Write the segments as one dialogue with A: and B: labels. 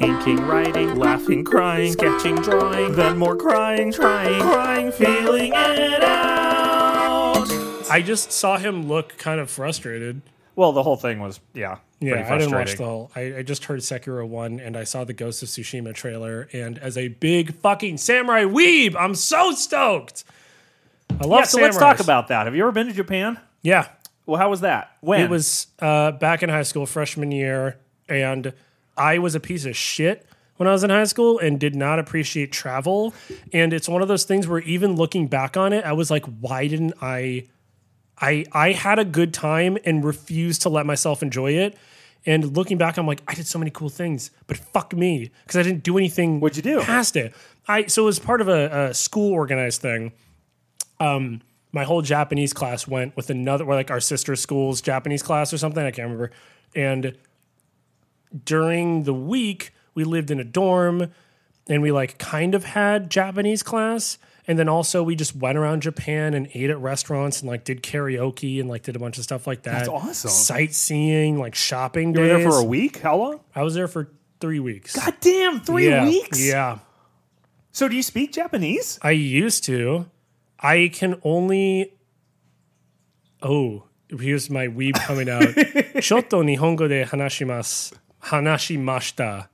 A: Inking, writing, laughing, crying, sketching, drawing, then more crying, trying, crying, feeling it out.
B: I just saw him look kind of frustrated.
A: Well, the whole thing was, yeah,
B: Yeah, I didn't watch the whole. I, I just heard Sekiro won, and I saw the Ghost of Tsushima trailer. And as a big fucking samurai weeb, I'm so stoked. I love.
A: Yeah, so let's talk about that. Have you ever been to Japan?
B: Yeah,
A: Well, how was that? When?
B: it was uh, back in high school, freshman year, and I was a piece of shit when I was in high school and did not appreciate travel. And it's one of those things where even looking back on it, I was like, why didn't I? I I had a good time and refused to let myself enjoy it. And looking back, I'm like, I did so many cool things, but fuck me because I didn't do anything.
A: What'd you do?
B: Past it, I so as part of a, a school organized thing um, my whole Japanese class went with another, or like our sister school's Japanese class or something. I can't remember. And during the week, we lived in a dorm and we like kind of had Japanese class. And then also we just went around Japan and ate at restaurants and like did karaoke and like did a bunch of stuff like that.
A: That's awesome.
B: Sightseeing, like shopping
A: you were
B: days.
A: there for a week? How long?
B: I was there for three weeks.
A: God damn, three
B: yeah,
A: weeks?
B: Yeah.
A: So do you speak Japanese?
B: I used to. I can only. Oh, here's my weeb coming out. Shotto nihongo de hanashimasu. Hanashimashita.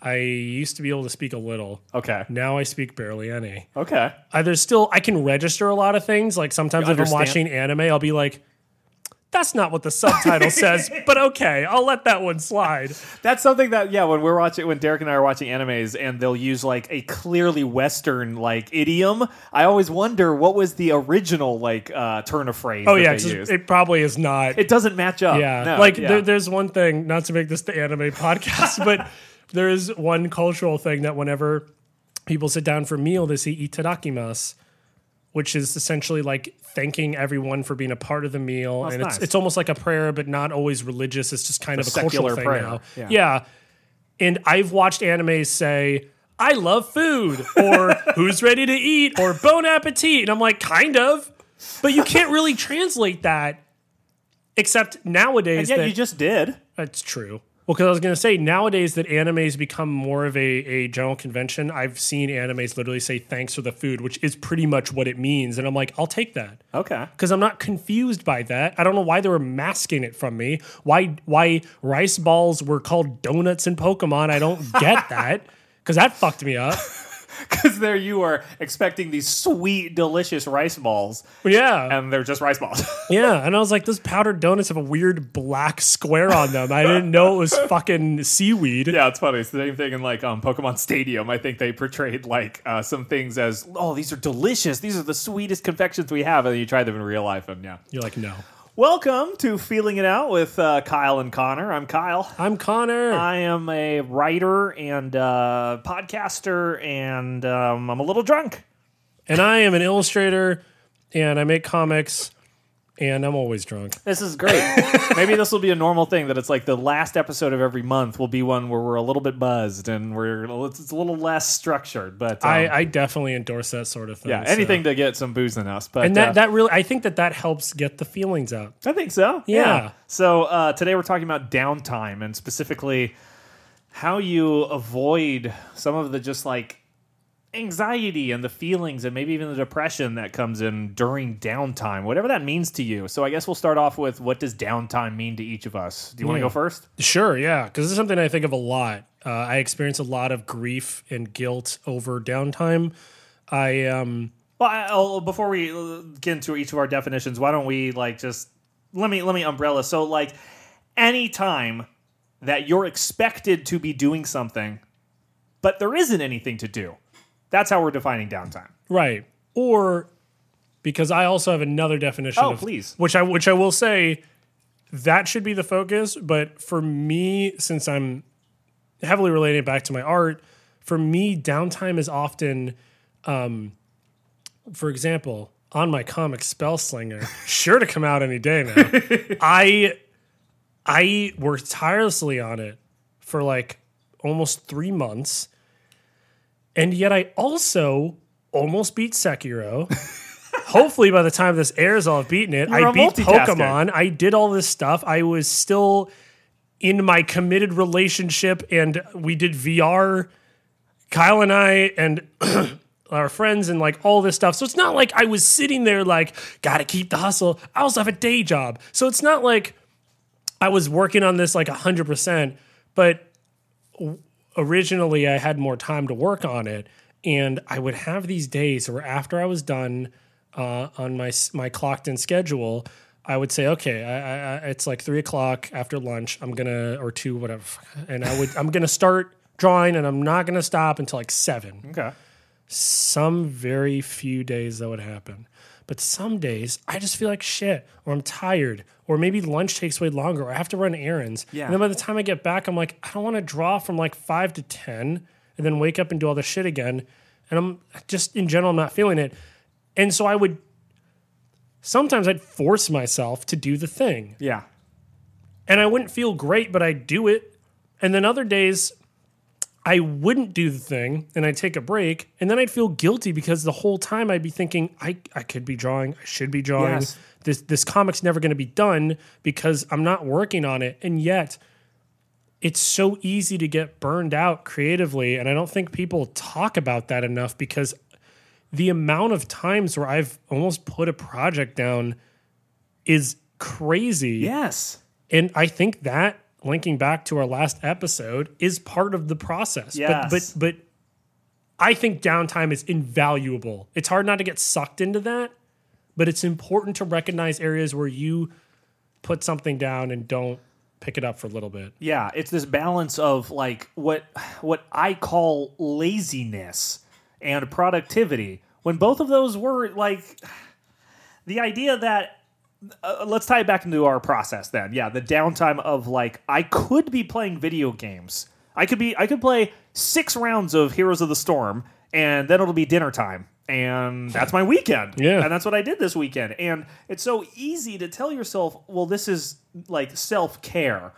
B: I used to be able to speak a little.
A: Okay.
B: Now I speak barely any.
A: Okay.
B: Uh, there's still I can register a lot of things. Like sometimes if I'm
A: understand?
B: watching anime, I'll be like, "That's not what the subtitle says," but okay, I'll let that one slide.
A: That's something that yeah, when we're watching when Derek and I are watching animes and they'll use like a clearly western like idiom, I always wonder what was the original like uh turn of phrase
B: Oh
A: that
B: yeah,
A: they used.
B: it probably is not.
A: it doesn't match up.
B: Yeah,
A: No,
B: like
A: yeah.
B: There, there's one thing, not to make this the anime podcast, but there is one cultural thing that whenever people sit down for a meal, they say itadakimasu, which is essentially like thanking everyone for being a part of the meal,
A: That's
B: and it's
A: nice.
B: it's almost like a prayer, but not always religious. It's just kind
A: A
B: of a cultural
A: secular
B: thing
A: prayer,
B: now.
A: yeah.
B: yeah, and I've watched anime say. I love food, or who's ready to eat, or bon appetit. And I'm like, kind of. But you can't really translate that except nowadays
A: and yet
B: that
A: you just did.
B: that's true. Well, because I was going to say nowadays that animes become more of a, a general convention. I've seen animes literally say thanks for the food, which is pretty much what it means. And I'm like, I'll take that
A: Okay.
B: because I'm not confused by that. I don't know why they were masking it from me. Why why rice balls were called donuts in Pokemon? I don't get that because that fucked me up.
A: Because there you are expecting these sweet, delicious rice balls,
B: Yeah,
A: and they're just rice balls.
B: yeah. And I was like, those powdered donuts have a weird black square on them. I didn't know it was fucking seaweed.
A: yeah, it's funny. It's the same thing in like um, Pokemon Stadium. I think they portrayed like uh, some things as, oh, these are delicious. These are the sweetest confections we have, and then you try them in real life, and yeah.
B: You're like, no.
A: Welcome to Feeling It Out with uh, Kyle and Conor. I'm Kyle.
B: I'm Conor.
A: I am a writer and uh, podcaster, and um, I'm a little drunk.
B: and I am an illustrator and I make comics and I'm always drunk.
A: This is great. Maybe this will be a normal thing that it's like the last episode of every month will be one where we're a little bit buzzed and we're it's, a little less structured. But um,
B: I, I definitely endorse that sort of thing.
A: yeah,
B: so-
A: anything to get some booze in us. But
B: And that,
A: uh,
B: that really, I think that that helps get the feelings out.
A: I think so.
B: Yeah.
A: So uh, today we're talking about downtime and specifically how you avoid some of the just like anxiety and the feelings and maybe even the depression that comes in during downtime, whatever that means to you. So I guess we'll start off with what does downtime mean to each of us? Do you want to go first?
B: Sure, yeah, because this is something I think of a lot. Uh, I experience a lot of grief and guilt over downtime. I um,
A: Well, I, oh, before we uh, get into each of our definitions, why don't we like just let me let me umbrella. So like any time that you're expected to be doing something, but there isn't anything to do. That's how we're defining downtime.
B: right or because I also have another definition.
A: Oh,
B: of-
A: please.
B: which I which I will say that should be the focus. But for me, since I'm heavily related back to my art, for me, downtime is often, um, for example, on my comic Spell Slinger, sure to come out any day now. I I worked tirelessly on it for like almost three months, and yet I also almost beat Sekiro. Hopefully, by the time this airs, I'll have beaten it.
A: You're
B: I beat. Pokemon. I did all this stuff. I was still in my committed relationship and we did VR, Kyle and I and our friends and like all this stuff. So it's not like I was sitting there like, gotta keep the hustle. I also have a day job. So it's not like I was working on this like 100%, but originally I had more time to work on it. And I would have these days where after I was done uh, on my my clocked in schedule, I would say, okay, I, I, it's like three o'clock after lunch. I'm gonna or two, whatever, and I would I'm gonna start drawing, and I'm not gonna stop until like seven.
A: Okay.
B: Some very few days that would happen, but some days I just feel like shit, or I'm tired, or maybe lunch takes way longer, or I have to run errands.
A: Yeah.
B: And then by the time I get back, I'm like, I don't want to draw from like five to ten, and then wake up and do all this shit again. And I'm just in general, I'm not feeling it. And so I would sometimes I'd force myself to do the thing.
A: Yeah.
B: And I wouldn't feel great, but I'd do it. And then other days I wouldn't do the thing and I'd take a break. And then I'd feel guilty because the whole time I'd be thinking, I, I could be drawing, I should be drawing.
A: Yes.
B: This this comic's never gonna be done because I'm not working on it. And yet it's so easy to get burned out creatively. And I don't think people talk about that enough because the amount of times where I've almost put a project down is crazy.
A: Yes.
B: And I think that linking back to our last episode is part of the process.
A: Yes.
B: But but but I think downtime is invaluable. It's hard not to get sucked into that, but it's important to recognize areas where you put something down and don't pick it up for a little bit.
A: Yeah, it's this balance of like what what I call laziness and productivity. When both of those were like the idea that uh, let's tie it back into our process then. Yeah, the downtime of like I could be playing video games. I could be I could play 6 rounds of Heroes of the Storm and then it'll be dinner time. And that's my weekend.
B: Yeah.
A: And that's what I did this weekend. And it's so easy to tell yourself, well, this is like self care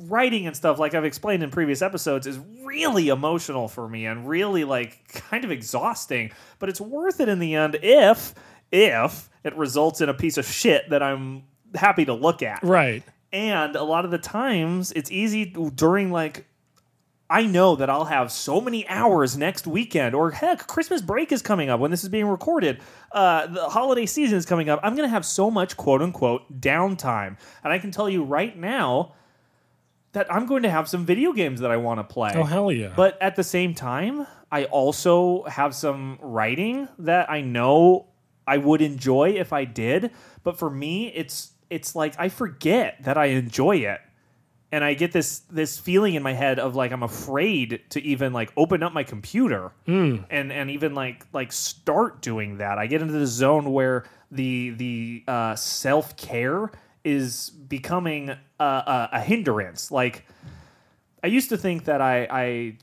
A: writing and stuff like i've explained in previous episodes is really emotional for me and really like kind of exhausting but it's worth it in the end if if it results in a piece of shit that i'm happy to look at
B: Right.
A: and a lot of the times it's easy during like I know that I'll have so many hours next weekend, or heck, Christmas break is coming up when this is being recorded. Uh, the holiday season is coming up. I'm going to have so much quote unquote downtime. And I can tell you right now that I'm going to have some video games that I want to play.
B: Oh hell yeah.
A: But at the same time, I also have some writing that I know I would enjoy if I did. But for me, it's it's like I forget that I enjoy it. And I get this this feeling in my head of like I'm afraid to even like open up my computer and and even like like start doing that. I get into the zone where the the uh, self care is becoming a, a, a hindrance. Like I used to think that I, I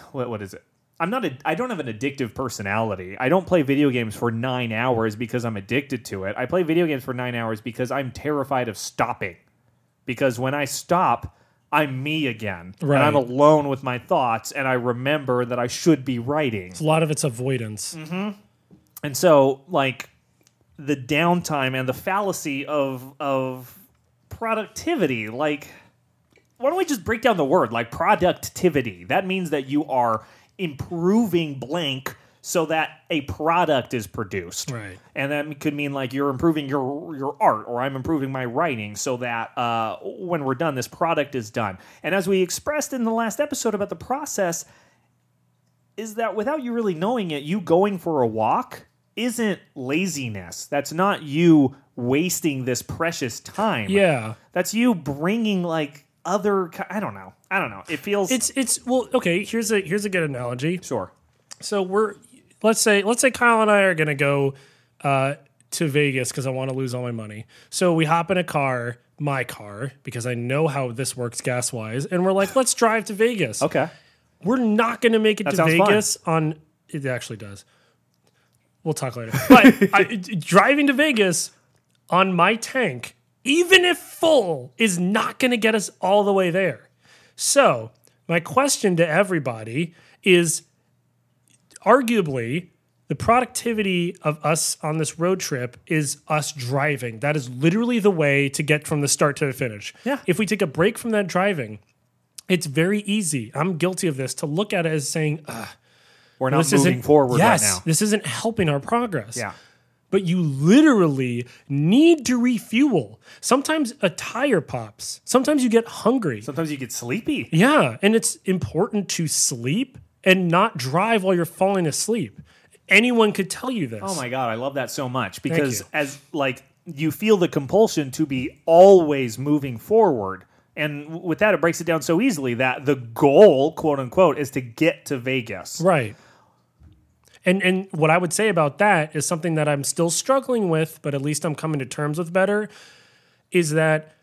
A: what, what is it? I'm not a, I don't have an addictive personality. I don't play video games for nine hours because I'm addicted to it. I play video games for nine hours because I'm terrified of stopping. Because when I stop, I'm me again.
B: Right.
A: And I'm alone with my thoughts and I remember that I should be writing.
B: a lot of it's avoidance. Mm-hmm.
A: And so, like, the downtime and the fallacy of of productivity, like, why don't we just break down the word like productivity? That means that you are improving blank so that a product is produced.
B: Right.
A: And that could mean like you're improving your your art or I'm improving my writing so that uh, when we're done, this product is done. And as we expressed in the last episode about the process, is that without you really knowing it, you going for a walk isn't laziness. That's not you wasting this precious time.
B: Yeah.
A: That's you bringing like other. I don't know. I don't know. It feels.
B: It's it's well, okay, here's a here's a good analogy.
A: sure.
B: So we're let's say let's say Kyle and I are gonna go uh, to Vegas because I want to lose all my money. So we hop in a car, my car, because I know how this works gas wise, and we're like, let's drive to Vegas.
A: Okay.
B: We're not gonna make it to
A: sounds fun.
B: Vegas on. It actually does. We'll talk later. But I, driving to Vegas on my tank, even if full, is not going to get us all the way there. So, my question to everybody is arguably The productivity of us on this road trip is us driving. That is literally the way to get from the start to the finish.
A: Yeah.
B: If we take a break from that driving, it's very easy. I'm guilty of this to look at it as saying, Ugh,
A: We're not
B: this
A: moving
B: isn't
A: forward
B: yes,
A: right now.
B: This isn't helping our progress.
A: Yeah.
B: But you literally need to refuel. Sometimes a tire pops. Sometimes you get hungry.
A: Sometimes you get sleepy.
B: Yeah, and it's important to sleep and not drive while you're falling asleep. Anyone could tell you this.
A: Oh my god, I love that so much because as like you feel the compulsion to be always moving forward. And with that, it breaks it down so easily that the goal, quote unquote, is to get to Vegas.
B: Right. And and what I would say about that is something that I'm still struggling with, but at least I'm coming to terms with better, is that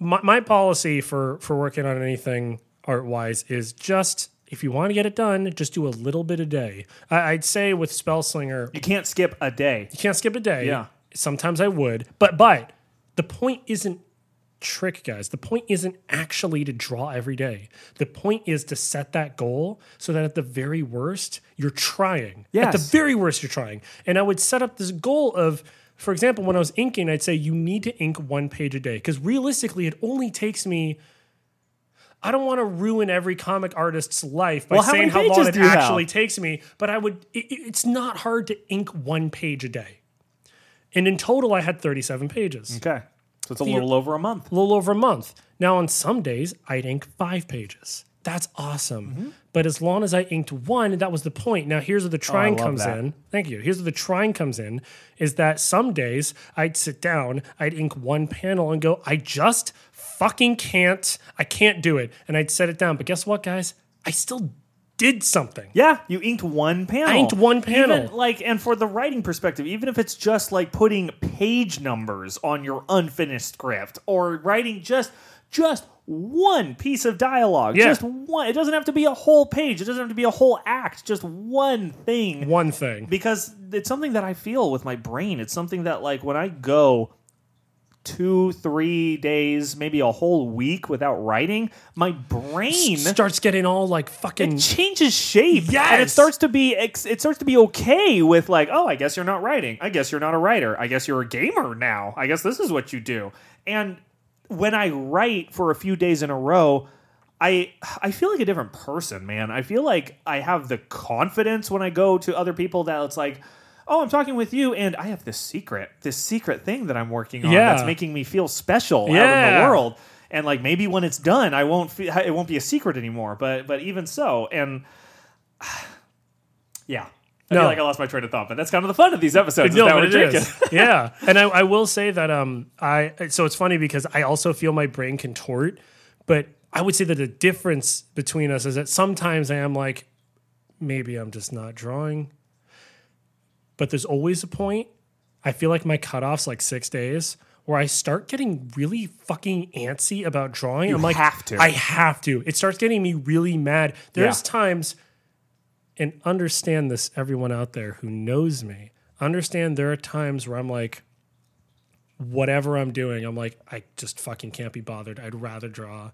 B: my, my policy for for working on anything art wise is just if you want to get it done, just do a little bit a day. I, I'd say with Spellslinger,
A: You can't skip a day.
B: you can't skip a day.
A: Yeah.
B: Sometimes I would, but but the point isn't trick, guys. The point isn't actually to draw every day. The point is to set that goal so that at the very worst, you're trying. Yes. At the very worst, you're trying. And I would set up this goal of, for example, when I was inking, I'd say you need to ink one page a day because realistically, it only takes me. I don't want to ruin every comic artist's life by
A: Well,
B: saying
A: many
B: how long it
A: you have?
B: actually takes me, but I would. It, it- it's not hard to ink one page a day. And in total, I had 37 pages,
A: Okay. So it's a little over a month.
B: a little over a month. Now, on some days, I'd ink five pages. That's awesome.
A: Mm-hmm.
B: But as long as I inked one, that was the point. Now, here's where the trying
A: Oh,
B: comes
A: that.
B: in. Thank you. Here's where the trying comes in is that some days I'd sit down, I'd ink one panel and go, I just fucking can't. I can't do it. And I'd set it down. But guess what, guys? I still did something.
A: Yeah, you inked one panel.
B: I inked one panel.
A: Even, like, and for the writing perspective, even if it's just like putting page numbers on your unfinished script or writing just just one piece of dialogue,
B: Yeah.
A: just one. It doesn't have to be a whole page. It doesn't have to be a whole act. Just one thing.
B: One thing.
A: because it's something that I feel with my brain. It's something that like when I go two, three days, maybe a whole week without writing, my brain
B: starts getting all like fucking
A: it changes shape and it starts to be ex- it starts to be okay with like oh i guess you're not writing. I guess you're not a writer. I guess you're a gamer now. I guess this is what you do. And when i write for a few days in a row i i feel like a different person man. I feel like i have the confidence when i go to other people that it's like oh i'm talking with you and i have this secret this secret thing that i'm working on
B: Yeah.
A: that's making me feel special out in the world and like maybe when it's done i won't fe- it won't be a secret anymore but but even so and yeah i
B: No.
A: feel like i lost my train of thought but that's kind of the fun of these episodes is
B: no,
A: that
B: but
A: we're
B: it
A: drinking.
B: is. yeah, and I, I will say that um I so it's funny because I also feel my brain contort, but I would say that the difference between us is that sometimes I am like, maybe I'm just not drawing, but there's always a point. I feel like my cutoff's like six days where I start getting really fucking antsy about drawing. I'm like, I
A: have to.
B: I have to. It starts getting me really mad. There's
A: Yeah.
B: times and understand this, everyone out there who knows me, understand there are times where I'm like, whatever I'm doing, I'm like, I just fucking can't be bothered. I'd rather draw.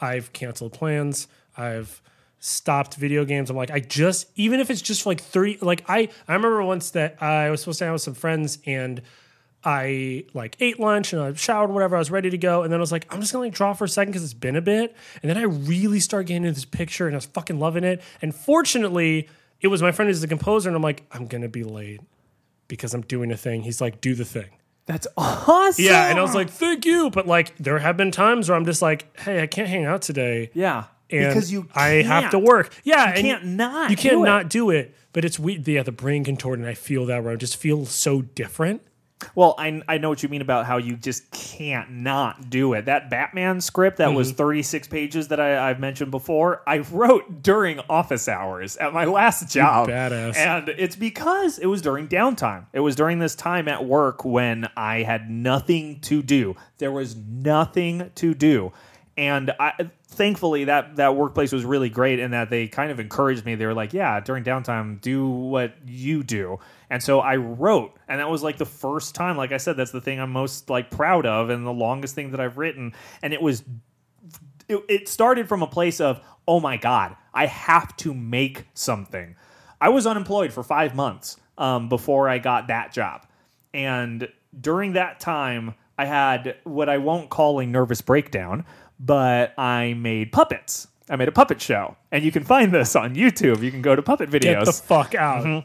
B: I've canceled plans. I've stopped video games. I'm like, I just, even if it's just for like 30, like I, I remember once that I was supposed to hang out with some friends and I like ate lunch and I showered, whatever. I was ready to go. And then I was like, I'm just gonna like draw for a second because it's been a bit. And then I really started getting into this picture and I was fucking loving it. And fortunately, it was my friend who's the composer. And I'm like, I'm gonna be late because I'm doing a thing. He's like, do the thing.
A: that's awesome
B: Yeah. And I was like, thank you. But like, there have been times where I'm just like, hey, I can't hang out today.
A: yeah
B: And
A: because you
B: I have to work. Yeah.
A: you can't not
B: You can't
A: do it.
B: not do it. But it's we yeah, the brain contort, and I feel that where I just feel so different.
A: Well, I, I know what you mean about how you just can't not do it. That Batman script that
B: Mm-hmm.
A: was 36 pages that I, I've mentioned before, I wrote during office hours at my last job.
B: badass.
A: And it's because it was during downtime. It was during this time at work when I had nothing to do. There was nothing to do. And I thankfully that that workplace was really great in that they kind of encouraged me. They were like, "Yeah, during downtime, do what you do." And so I wrote, and that was like the first time. Like I said, that's the thing I'm most like proud of, and the longest thing that I've written. And it was it, it started from a place of oh my god i have to make something I was unemployed for five months um, before I got that job, and during that time, I had what I won't call a nervous breakdown, but I made puppets. I made a puppet show, and you can find this on YouTube. You can go to puppet videos
B: Get the fuck out.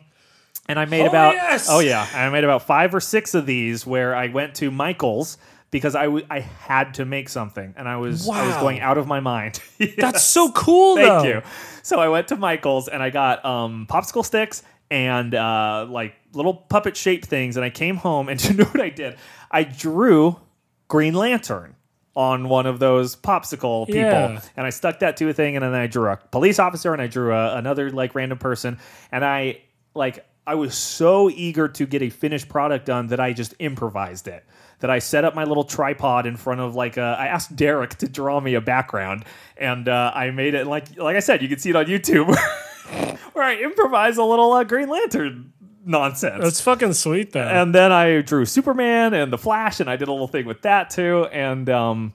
A: and I made
B: Oh,
A: about
B: yes!
A: oh yeah, I made about five or six of these where I went to Michael's because I, w- I had to make something and I was I was going out of my mind.
B: That's so cool,
A: Thank
B: though.
A: you. So I went to Michael's and I got um, popsicle sticks and uh, like little puppet shaped things. And I came home and you know what I did? I drew Green Lantern on one of those popsicle people
B: Yeah.
A: and I stuck that to a thing and then I drew a police officer and I drew a, another like random person and I like I was so eager to get a finished product done that I just improvised it. That I set up my little tripod in front of like a, I asked Derek to draw me a background and uh, I made it like like I said you can see it on YouTube where I improvise a little uh, Green Lantern nonsense.
B: That's fucking sweet, though.
A: And then I drew Superman and the Flash, and I did a little thing with that too. And um,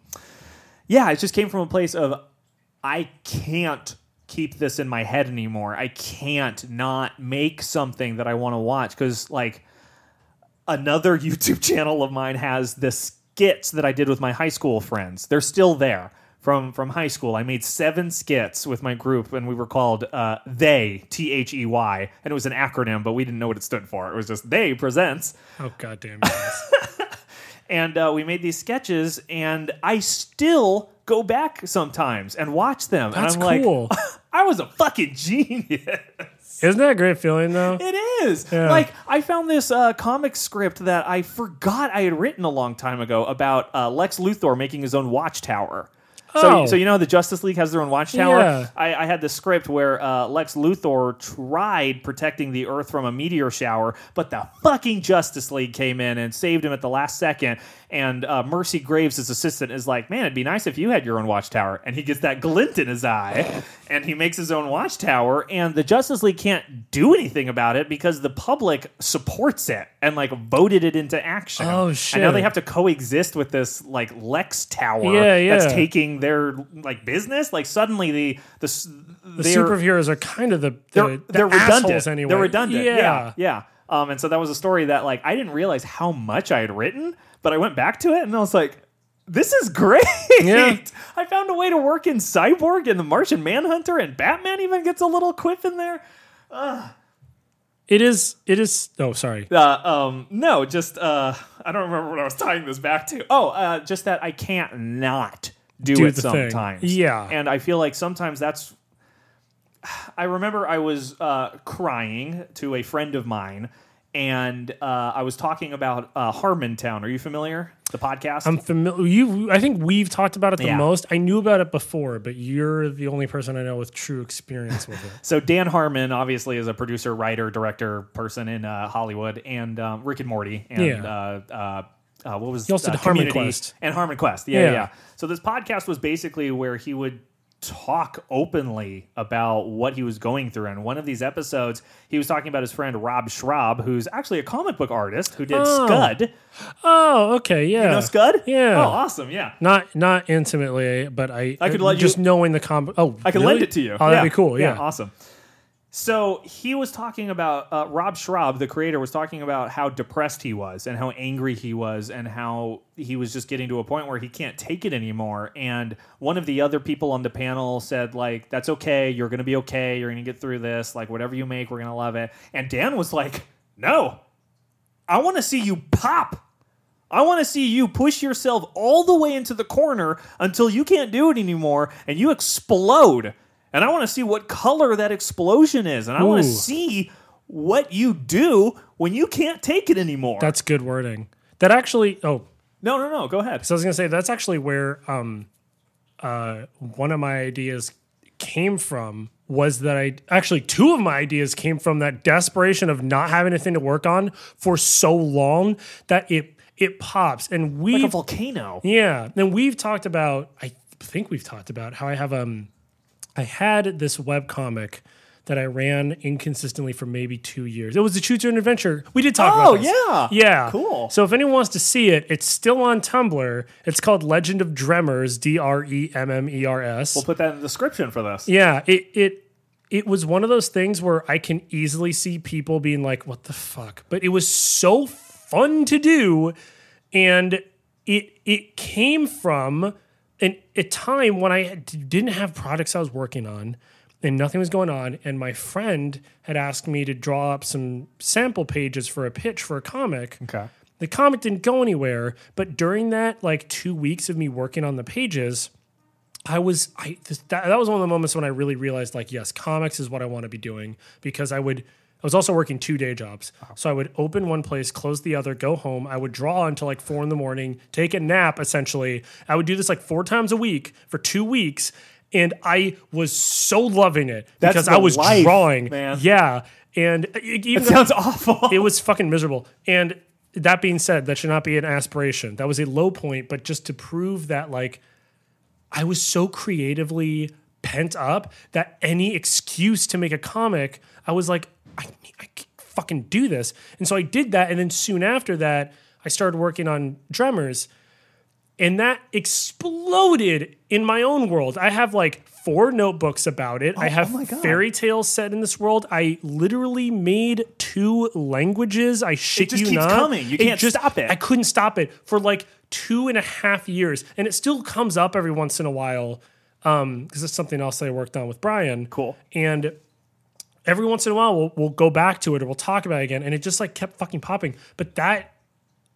A: yeah, it just came from a place of I can't keep this in my head anymore. I can't not make something that I want to watch because like another YouTube channel of mine has the skits that I did with my high school friends. They're still there from from high school. I made seven skits with my group, and we were called uh, They T H E Y, and it was an acronym, but we didn't know what it stood for. It was just They presents,
B: oh, goddamn. yes.
A: and uh, we made these sketches, and I still go back sometimes and watch them.
B: That's
A: and I'm
B: cool.
A: like, I was a fucking genius.
B: Isn't that a great feeling, though?
A: It is.
B: Yeah.
A: Like I found this uh, comic script that I forgot I had written a long time ago about uh, Lex Luthor making his own watchtower. So,
B: Oh.
A: so you know the Justice League has their own watchtower.
B: Yeah.
A: I, I had this script where uh, Lex Luthor tried protecting the Earth from a meteor shower, but the fucking Justice League came in and saved him at the last second. And uh, Mercy Graves, his assistant, is like, "Man, it'd be nice if you had your own watchtower." And he gets that glint in his eye, and he makes his own watchtower. And the Justice League can't do anything about it because the public supports it and like voted it into action.
B: Oh,
A: And now they have to coexist with this like Lex Tower
B: Yeah, yeah.
A: that's taking their like business. Like suddenly the the
B: The superheroes are kind of the, the,
A: they're,
B: the
A: they're
B: assholes
A: redundant.
B: anyway.
A: They're redundant.
B: Yeah.
A: Yeah, yeah. Um, and so that was a story that like I didn't realize how much I had written, but I went back to it and I was like, this is great.
B: Yeah.
A: I found a way to work in Cyborg and the Martian Manhunter and Batman even gets a little quip in there.
B: It is. It is. Oh, sorry.
A: Uh, um, no, just uh, I don't remember what I was tying this back to. Oh, uh, just that I can't not do,
B: Do
A: it
B: the thing.
A: sometimes.
B: Yeah.
A: and I feel like sometimes that's. I remember I was uh, crying to a friend of mine, and uh, I was talking about uh, Harmontown. Are you familiar? The podcast.
B: I'm familiar. You. I think we've talked about it the
A: Yeah.
B: most. I knew about it before, but you're the only person I know with true experience with it.
A: So Dan Harmon obviously is a producer, writer, director, person in uh, Hollywood, and um, Rick and Morty, and
B: Yeah.
A: uh, uh, uh, what was
B: He also
A: uh,
B: did Harmon
A: Community
B: Quest.
A: and Harmon Quest. Yeah, yeah,
B: Yeah.
A: yeah. So this podcast was basically where he would talk openly about what he was going through. And one of these episodes, he was talking about his friend Rob Schrab, who's actually a comic book artist who did
B: Oh.
A: Scud.
B: Oh, okay. Yeah.
A: You know Scud?
B: Yeah.
A: Oh, awesome. Yeah.
B: Not not intimately, but I
A: I could let uh,
B: just
A: you-
B: knowing the comp. Oh,
A: I can lend it to you.
B: Oh, that'd be cool. Yeah.
A: awesome. So he was talking about uh, Rob Schrab, the creator, was talking about how depressed he was and how angry he was and how he was just getting to a point where he can't take it anymore. And one of the other people on the panel said, like, "That's okay. You're gonna be okay. You're gonna get through this. Like, whatever you make, we're gonna love it." And Dan was like, "No, I want to see you pop." I want to see you push yourself all the way into the corner until you can't do it anymore and you explode. And I want to see what color that explosion is. And I want to
B: Ooh.
A: see what you do when you can't take it anymore.
B: That's good wording. That actually. Oh,
A: no, no, no. Go ahead.
B: so I was gonna say that's actually where um, uh, one of my ideas came from. Was that I actually two of my ideas came from that desperation of not having anything to work on for so long that it it pops and we
A: Like a volcano.
B: Yeah. And we've talked about, I think we've talked about how I have, um, I had this web comic that I ran inconsistently for maybe two years. It was the choose your own adventure. We did talk
A: Oh,
B: about this.
A: Oh, yeah.
B: Yeah.
A: Cool.
B: So if anyone wants to see it, it's still on Tumblr. It's called Legend of Dremmers, D R E M M E R S.
A: We'll put that in the description for this.
B: Yeah, it it it was one of those things where I can easily see people being like, "What the fuck?" But it was so fun to do, and it it came from an, a time when I didn't have products I was working on, and nothing was going on. And my friend had asked me to draw up some sample pages for a pitch for a comic.
A: Okay.
B: The comic didn't go anywhere, but during that like two weeks of me working on the pages, I was I that, that was one of the moments when I really realized like yes, comics is what I want to be doing because I would I was also working two day jobs. So I would open one place, close the other, go home. I would draw until like four in the morning, take a nap essentially. I would do this like four times a week for two weeks. And I was so loving it
A: That's
B: because I was
A: life,
B: drawing.
A: man.
B: Yeah. And uh, even
A: It sounds awful.
B: it was fucking miserable. And that being said, that should not be an aspiration. That was a low point, but just to prove that like I was so creatively pent up that any excuse to make a comic, I was like, I, I fucking do this. And so I did that. And then soon after that, I started working on Dremmers. And that exploded in my own world. I have like four notebooks about it. I
A: oh, have oh
B: fairy tales set in this world. I literally made two languages. I shit
A: just
B: you
A: keeps
B: not.
A: coming. You can't stop it.
B: I couldn't stop it for like two and a half years, and it still comes up every once in a while um, because it's something else I worked on with Brian.
A: Cool.
B: And every once in a while, we'll, we'll go back to it or we'll talk about it again, and it just like kept fucking popping. But that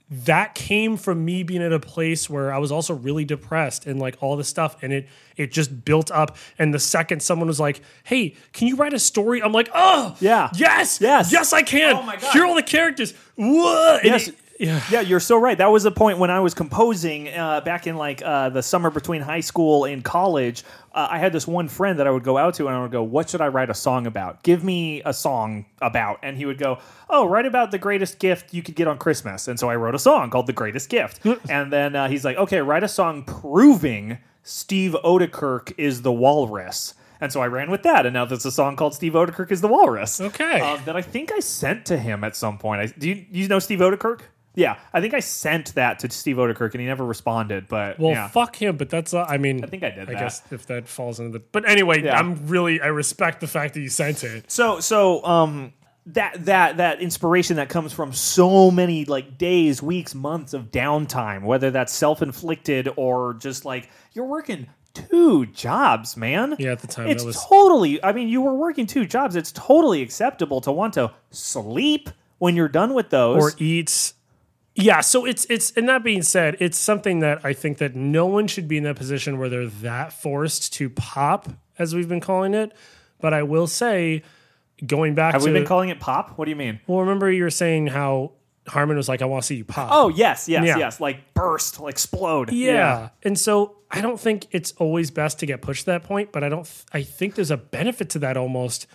B: that came from me being at a place where I was also really depressed and like all this stuff, and it it just built up. And the second someone was like, "Hey, can you write a story?" I'm like, "Oh,
A: Yeah.
B: yes,
A: Yes.
B: yes, I can."
A: Oh my God.
B: Here are all the characters. What?
A: Yes.
B: Yeah.
A: Yeah, you're so right. That was the point when I was composing uh, back in like uh, the summer between high school and college. Uh, I had this one friend that I would go out to, and I would go, "What should I write a song about? Give me a song about." And he would go, "Oh, write about the greatest gift you could get on Christmas." And so I wrote a song called "The Greatest Gift." and then uh, he's like, "Okay, write a song proving Steve Oedekerk is the walrus." And so I ran with that, and now there's a song called "Steve Oedekerk is the Walrus."
B: Okay.
A: uh, that I think I sent to him at some point. I, do you, you know Steve Oedekerk? Yeah, I think I sent that to Steve Oedekerk, and he never responded. But
B: Well,
A: yeah.
B: fuck him, but that's, uh, I mean, I
A: think I did
B: I
A: that.
B: guess if that falls into the, but anyway,
A: Yeah.
B: I'm really, I respect the fact that you sent it.
A: So so um that that that inspiration that comes from so many like days, weeks, months of downtime, whether that's self-inflicted or just like you're working two jobs, man.
B: Yeah, at the time,
A: It's
B: was-
A: totally I mean, you were working two jobs. It's totally acceptable to want to sleep when you're done with those.
B: Or eats. Yeah, so it's, it's, and that being said, it's something that I think that no one should be in that position where they're that forced to pop, as we've been calling it. But I will say, going back
A: Have
B: to,
A: we been calling it pop? What do you mean?
B: well, remember you were saying how Harmon was like, I want to see you pop.
A: Oh yes, yes,
B: Yeah.
A: yes. Like burst, like explode.
B: Yeah. And so I don't think it's always best to get pushed to that point, but I don't I think there's a benefit to that almost.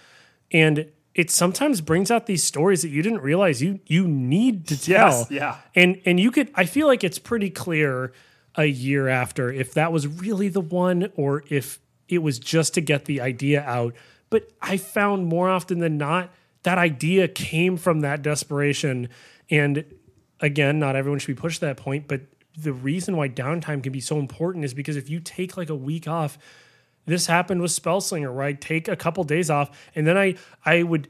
B: And it sometimes brings out these stories that you didn't realize you you need to tell.
A: Yes, yeah.
B: And and you could I feel like it's pretty clear a year after if that was really the one or if it was just to get the idea out. But I found more often than not that idea came from that desperation and again, not everyone should be pushed to that point, but the reason why downtime can be so important is because if you take like a week off, this happened with Spellslinger, where I'd take a couple days off and then I I would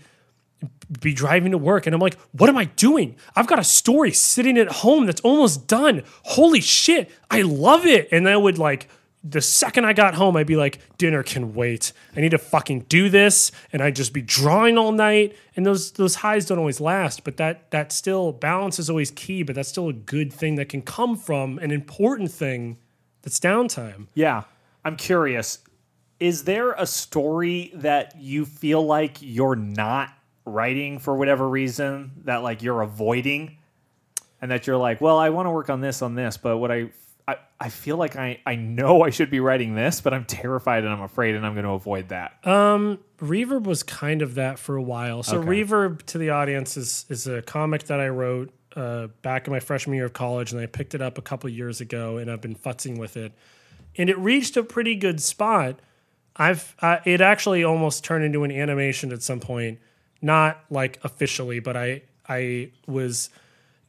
B: be driving to work and I'm like, what am I doing? I've got a story sitting at home that's almost done. Holy shit, I love it. And I would like the second I got home, I'd be like, dinner can wait. I need to fucking do this. And I'd just be drawing all night. And those those highs don't always last, but that that still balance is always key, but that's still a good thing that can come from an important thing that's downtime.
A: Yeah. I'm curious. Is there a story that you feel like you're not writing for whatever reason that like you're avoiding? And that you're like, well, I want to work on this, on this, but what I I, I feel like I, I know I should be writing this, but I'm terrified and I'm afraid and I'm going to avoid that.
B: Um reverb was kind of that for a while. So
A: Okay.
B: Reverb to the audience is is a comic that I wrote uh, back in my freshman year of college, and I picked it up a couple years ago, and I've been futzing with it, and it reached a pretty good spot. I've uh, it actually almost turned into an animation at some point, not like officially, but I I was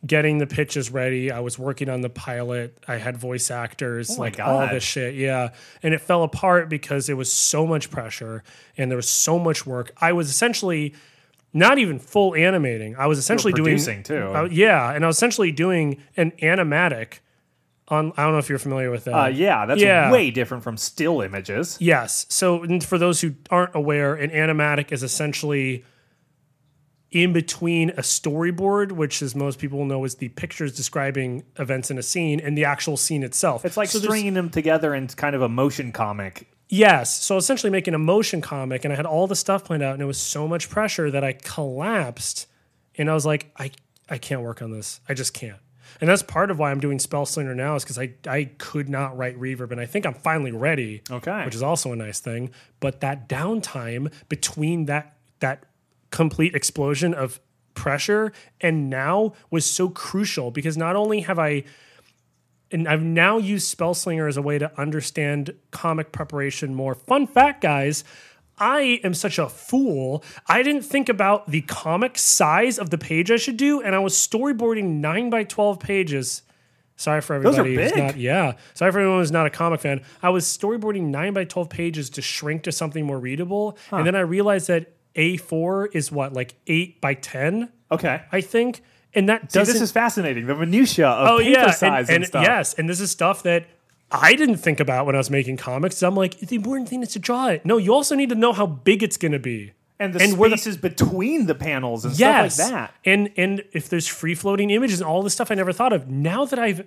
B: getting the pitches ready. I was working on the pilot. I had voice actors,
A: Oh
B: like all
A: God.
B: this shit. Yeah. And it fell apart because it was so much pressure and there was so much work. I was essentially not even full animating. I was essentially doing
A: too.
B: Uh, yeah, and I was essentially doing an animatic on I don't know if you're familiar with that.
A: Uh, yeah, that's
B: Yeah.
A: way different from still images.
B: Yes. So and for those who aren't aware, an animatic is essentially in between a storyboard, which as most people know is the pictures describing events in a scene, and the actual scene itself.
A: It's like
B: So
A: stringing them together in kind of a motion comic.
B: Yes. So essentially making a motion comic, and I had all the stuff planned out, and it was so much pressure that I collapsed, and I was like, I I can't work on this. I just can't. And that's part of why I'm doing Spellslinger now is because I I could not write reverb, and I think I'm finally ready.
A: Okay.
B: Which is also a nice thing. But that downtime between that that complete explosion of pressure and now was so crucial because not only have I and I've now used Spellslinger as a way to understand comic preparation more. Fun fact, guys, I am such a fool. I didn't think about the comic size of the page I should do, and I was storyboarding nine by twelve pages. Sorry for everybody.
A: Those are big.
B: not. Yeah, sorry for everyone who's not a comic fan. I was storyboarding nine by twelve pages to shrink to something more readable, and then I realized that A four is what like eight by ten,
A: Okay.
B: I think, and that
A: See,
B: doesn't
A: this is fascinating. The minutia of
B: oh
A: paper
B: yeah,
A: size
B: and,
A: and,
B: and
A: stuff.
B: yes, and this is stuff that I didn't think about when I was making comics. I'm like, the important thing is to draw it. No, you also need to know how big it's going to be.
A: And the
B: And where the-
A: spaces between the panels and
B: Yes,
A: stuff like that.
B: and and if there's free floating images and all this stuff I never thought of. Now that I've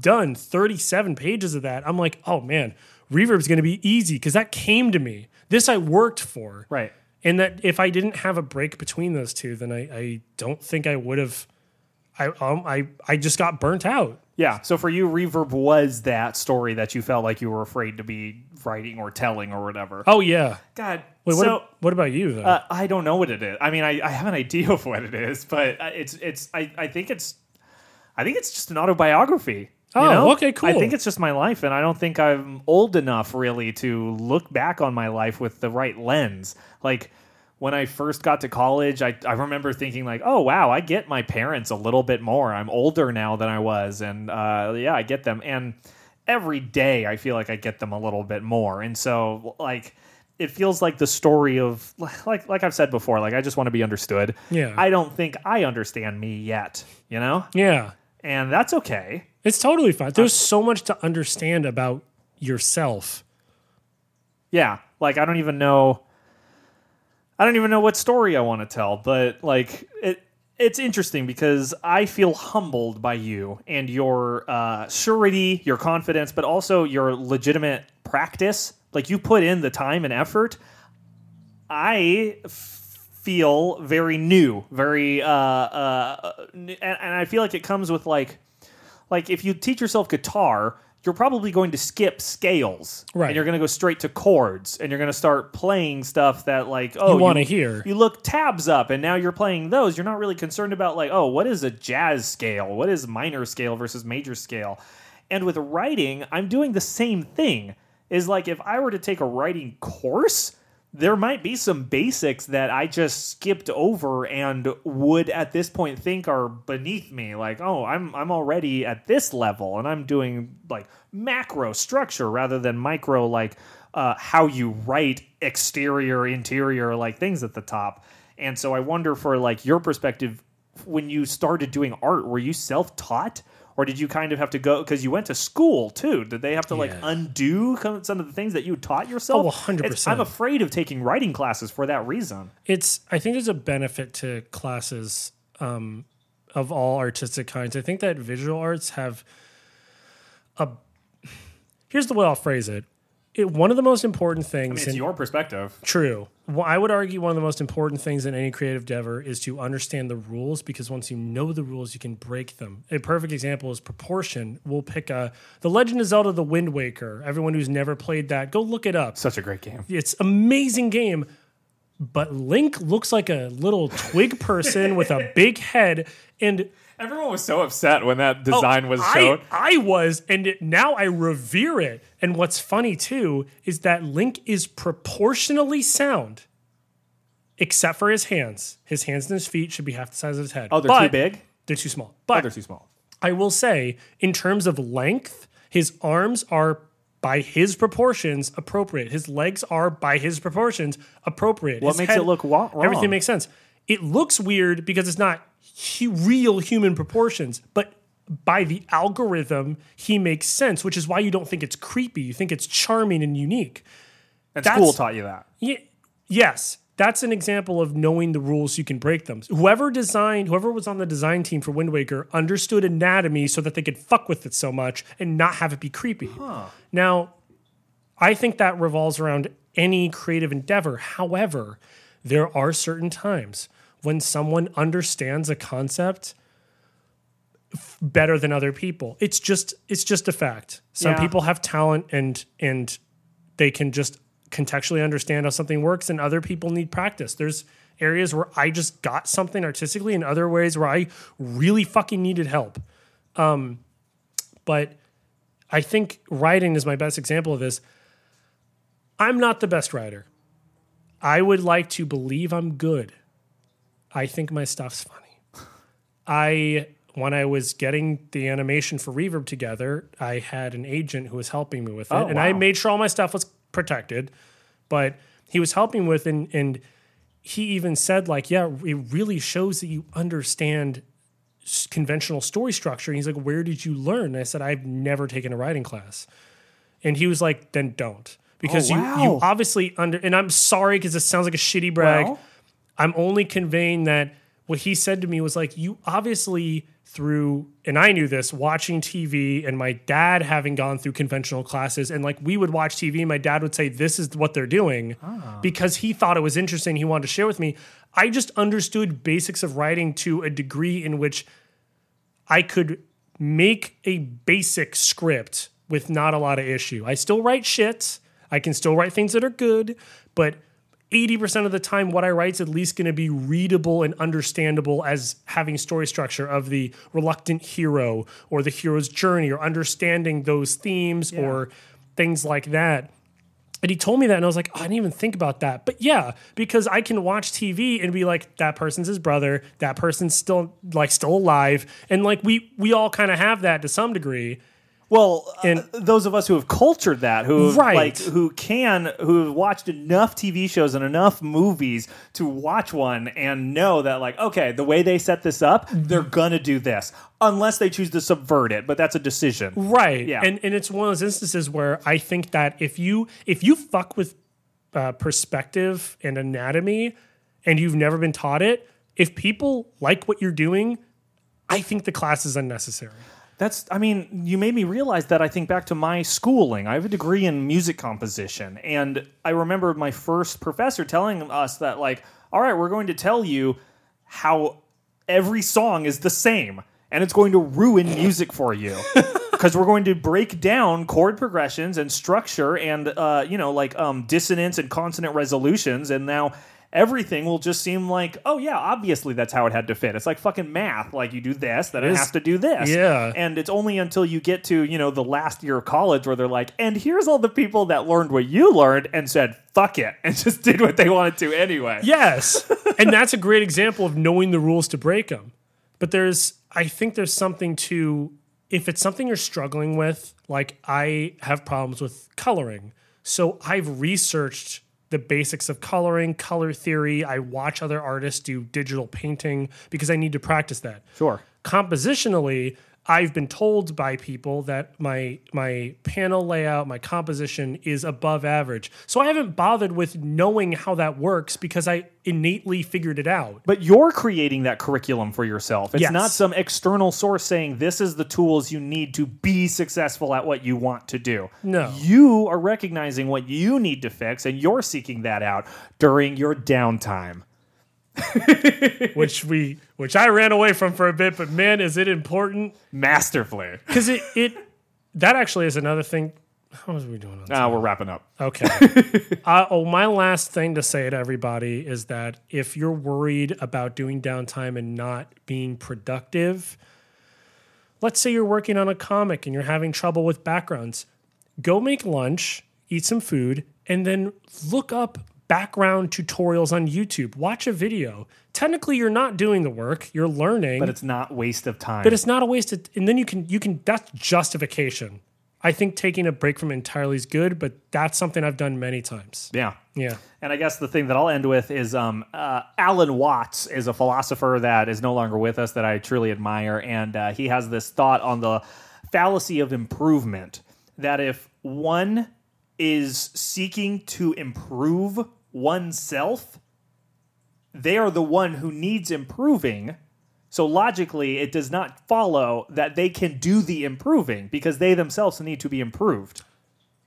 B: done 37 pages of that, I'm like, oh man, reverb's going to be easy because that came to me. This I worked for,
A: Right.
B: and that if I didn't have a break between those two, then I, I don't think I would have. I um I I just got burnt out.
A: Yeah. So for you, Reverb was that story that you felt like you were afraid to be writing or telling or whatever.
B: Oh yeah.
A: God.
B: Wait, what,
A: so
B: what about you though?
A: uh, I don't know what it is. I mean, I, I have an idea of what it is, but uh, it's it's I, I think it's I think it's just an autobiography. you
B: Oh,
A: know?
B: okay, cool.
A: I think it's just my life, and I don't think I'm old enough really to look back on my life with the right lens. Like when I first got to college, I, I remember thinking like, oh wow, I get my parents a little bit more. I'm older now than I was, and uh, yeah, I get them. And every day, I feel like I get them a little bit more. And so like. It feels like the story of like like I've said before, like I just want to be understood.
B: Yeah.
A: I don't think I understand me yet, you know?
B: yeah.
A: And that's okay.
B: It's totally fine. There's so much to understand about yourself.
A: Yeah, like I don't even know I don't even know what story I want to tell, but like it it's interesting because I feel humbled by you and your uh, surety, your confidence, but also your legitimate practice. Like you put in the time and effort. I feel very new, very, uh, uh, and, and I feel like it comes with like, like if you teach yourself guitar, you're probably going to skip scales,
B: Right.
A: And you're going to go straight to chords, and you're going to start playing stuff that like, oh,
B: You wanna hear.
A: You look tabs up, and now you're playing those. You're not really concerned about like, oh, what is a jazz scale? What is minor scale versus major scale? And with writing, I'm doing the same thing. Is like if I were to take a writing course, there might be some basics that I just skipped over and would at this point think are beneath me. Like, oh, I'm I'm already at this level and I'm doing like macro structure rather than micro like uh, how you write exterior, interior, like things at the top. And so I wonder for like your perspective when you started doing art, were you self-taught? Or did you kind of have to go because you went to school too? Did they have to like
B: Yeah.
A: undo some of the things that you taught yourself?
B: Oh, 100%.
A: It's- I'm afraid of taking writing classes for that reason.
B: It's I think there's a benefit to classes um, of all artistic kinds. I think that visual arts have a here's the way I'll phrase it. It one of the most important things
A: It's
B: in,
A: your perspective.
B: True. Well, I would argue one of the most important things in any creative endeavor is to understand the rules because once you know the rules, you can break them. A perfect example is proportion. We'll pick a The Legend of Zelda: The Wind Waker. Everyone who's never played that, go look it up.
A: Such a great game.
B: It's amazing game. But Link looks like a little twig person with a big head, and
A: Everyone was so upset when that oh, design was
B: Oh, I,
A: shown.
B: I was, and it, now I revere it. And what's funny too is that Link is proportionally sound, except for his hands. His hands and his feet should be half the size of his head.
A: Oh, they're
B: But
A: too big.
B: They're too small. Oh, but
A: They're too small.
B: I will say, in terms of length, his arms are by his proportions appropriate. His legs are by his proportions appropriate.
A: What
B: His
A: makes it look wa- wrong?
B: Everything makes sense. It looks weird because it's not hu- real human proportions, but by the algorithm, he makes sense, which is why you don't think it's creepy. You think it's charming and unique.
A: And
B: That's-
A: school taught you that.
B: Ye- yes, that's an example of knowing the rules so you can break them. Whoever designed, whoever was on the design team for Wind Waker understood anatomy so that they could fuck with it so much and not have it be creepy. Now, I think that revolves around any creative endeavor. However, there are certain times when someone understands a concept f- better than other people. It's just it's just a fact. Some
A: Yeah.
B: people have talent and and they can just contextually understand how something works and other people need practice. There's areas where I just got something artistically and other ways where I really fucking needed help. Um but I think writing is my best example of this. I'm not the best writer. I would like to believe I'm good. I think my stuff's funny. I when I was getting the animation for Reverb together, I had an agent who was helping me with it,
A: Oh,
B: and I made sure all my stuff was protected. But he was helping with, and and he even said like, yeah, it really shows that you understand conventional story structure. And he's like, where did you learn? And I said, I've never taken a writing class. And he was like, then don't. Because
A: Oh,
B: you, you obviously under, and I'm sorry because this sounds like a shitty brag.
A: Well-
B: I'm only conveying that what he said to me was like, you obviously through, and I knew this watching TV and my dad having gone through conventional classes. And like we would watch TV and my dad would say, this is what they're doing ah. because he thought it was interesting. He wanted to share with me. I just understood basics of writing to a degree in which I could make a basic script with not a lot of issue. I still write shit. I can still write things that are good, but 80% of the time what I write is at least going to be readable and understandable as having story structure of the reluctant hero or the hero's journey or understanding those themes or things like that. And he told me that, and I was like, oh, I didn't even think about that. But yeah, because I can watch TV and be like, that person's his brother, that person's still like still alive, and like we we all kind of have that to some degree.
A: Well, uh,
B: And-
A: those of us who have cultured that, who
B: Right.
A: like who can, who have watched enough TV shows and enough movies to watch one and know that, like, okay, the way they set this up, they're gonna do this, unless they choose to subvert it. But that's a decision.
B: Right.
A: Yeah.
B: And and it's one of those instances where I think that if you if you fuck with uh, perspective and anatomy and you've never been taught it, if people like what you're doing, I think the class is unnecessary.
A: That's, I mean, you made me realize that I think back to my schooling. I have a degree in music composition. And I remember my first professor telling us that, like, all right, we're going to tell you how every song is the same and it's going to ruin music for you. Because we're going to break down chord progressions and structure and, uh, you know, like um, dissonance and consonant resolutions. And now everything will just seem like, oh, yeah, obviously that's how it had to fit. It's like fucking math. Like you do this, then it, has to do this.
B: Yeah.
A: And it's only until you get to, you know, the last year of college where they're like, and here's all the people that learned what you learned and said, fuck it, and just did what they wanted to anyway.
B: Yes. and that's a great example of knowing the rules to break them. But there's, I think there's something to, if it's something you're struggling with, like I have problems with coloring. So I've researched the basics of coloring, color theory. I watch other artists do digital painting because I need to practice that
A: Sure.
B: compositionally i've been told by people that my my panel layout my composition is above average so i haven't bothered with knowing how that works because i innately figured it out
A: But you're creating that curriculum for yourself. It's
B: Yes.
A: not some external source saying this is the tools you need to be successful at what you want to do.
B: No.
A: You are recognizing what you need to fix and you're seeking that out during your downtime.
B: which we which i ran away from for a bit but man is it important Master
A: Masterfully.
B: because it it that actually is another thing how is we doing on
A: Ah, we're wrapping up.
B: Okay. uh, oh, my last thing to say to everybody is that if you're worried about doing downtime and not being productive, let's say you're working on a comic and you're having trouble with backgrounds, go make lunch, eat some food, and then look up background tutorials on YouTube. Watch a video. Technically, you're not doing the work; you're learning.
A: But it's not waste of time.
B: but it's not a waste of and then you can you can that's justification i think taking a break from entirely is good but that's something i've done many times
A: yeah.
B: yeah
A: And I guess the thing that I'll end with is um, uh, Alan Watts is a philosopher that is no longer with us that I truly admire. And uh, he has this thought on the fallacy of improvement that if one is seeking to improve oneself, they are the one who needs improving. So logically, it does not follow that they can do the improving because they themselves need to be improved.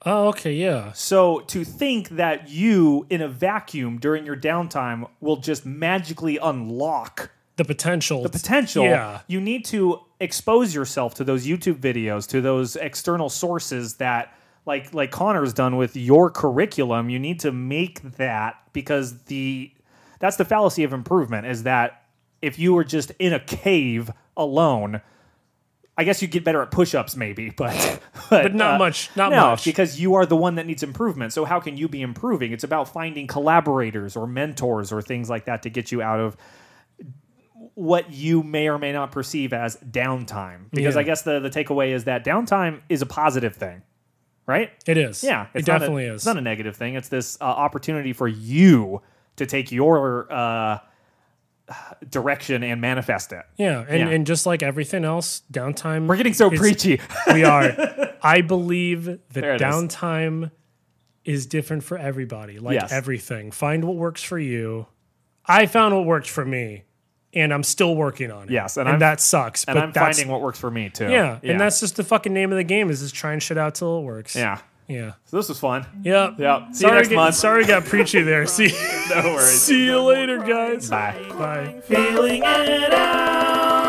B: oh okay yeah
A: So to think that you in a vacuum during your downtime will just magically unlock
B: the potential
A: the potential,
B: yeah
A: you need to expose yourself to those YouTube videos, to those external sources that like like Conor's done with your curriculum, you need to make that because the that's the fallacy of improvement is that if you were just in a cave alone, I guess you'd get better at push-ups maybe, but but,
B: but not
A: uh,
B: much not
A: no,
B: much
A: because you are the one that needs improvement. So how can you be improving? It's about finding collaborators or mentors or things like that to get you out of what you may or may not perceive as downtime. Because
B: Yeah.
A: I guess the the takeaway is that downtime is a positive thing, right?
B: it is
A: Yeah,
B: it
A: not a-
B: definitely is
A: It's not a negative thing. It's this uh, opportunity for you to take your uh, direction and manifest it.
B: yeah and,
A: Yeah.
B: and just like everything else downtime
A: We're getting so preachy.
B: we are i believe that
A: it is.
B: downtime is different for everybody like
A: Yes.
B: everything find what works for you i found what worked for me and i'm still working on it
A: Yes, and
B: and, that sucks
A: and
B: but
A: I'm
B: that's
A: finding what works for me too.
B: Yeah, and that's just the fucking name of the game is just trying shit out till it works.
A: yeah.
B: Yeah.
A: So this was fun.
B: Yep.
A: Yep. See you next
B: get-
A: month.
B: sorry, got preachy there. See,
A: No worries.
B: see you later, guys.
A: Bye.
B: Bye.
A: Feeling it out.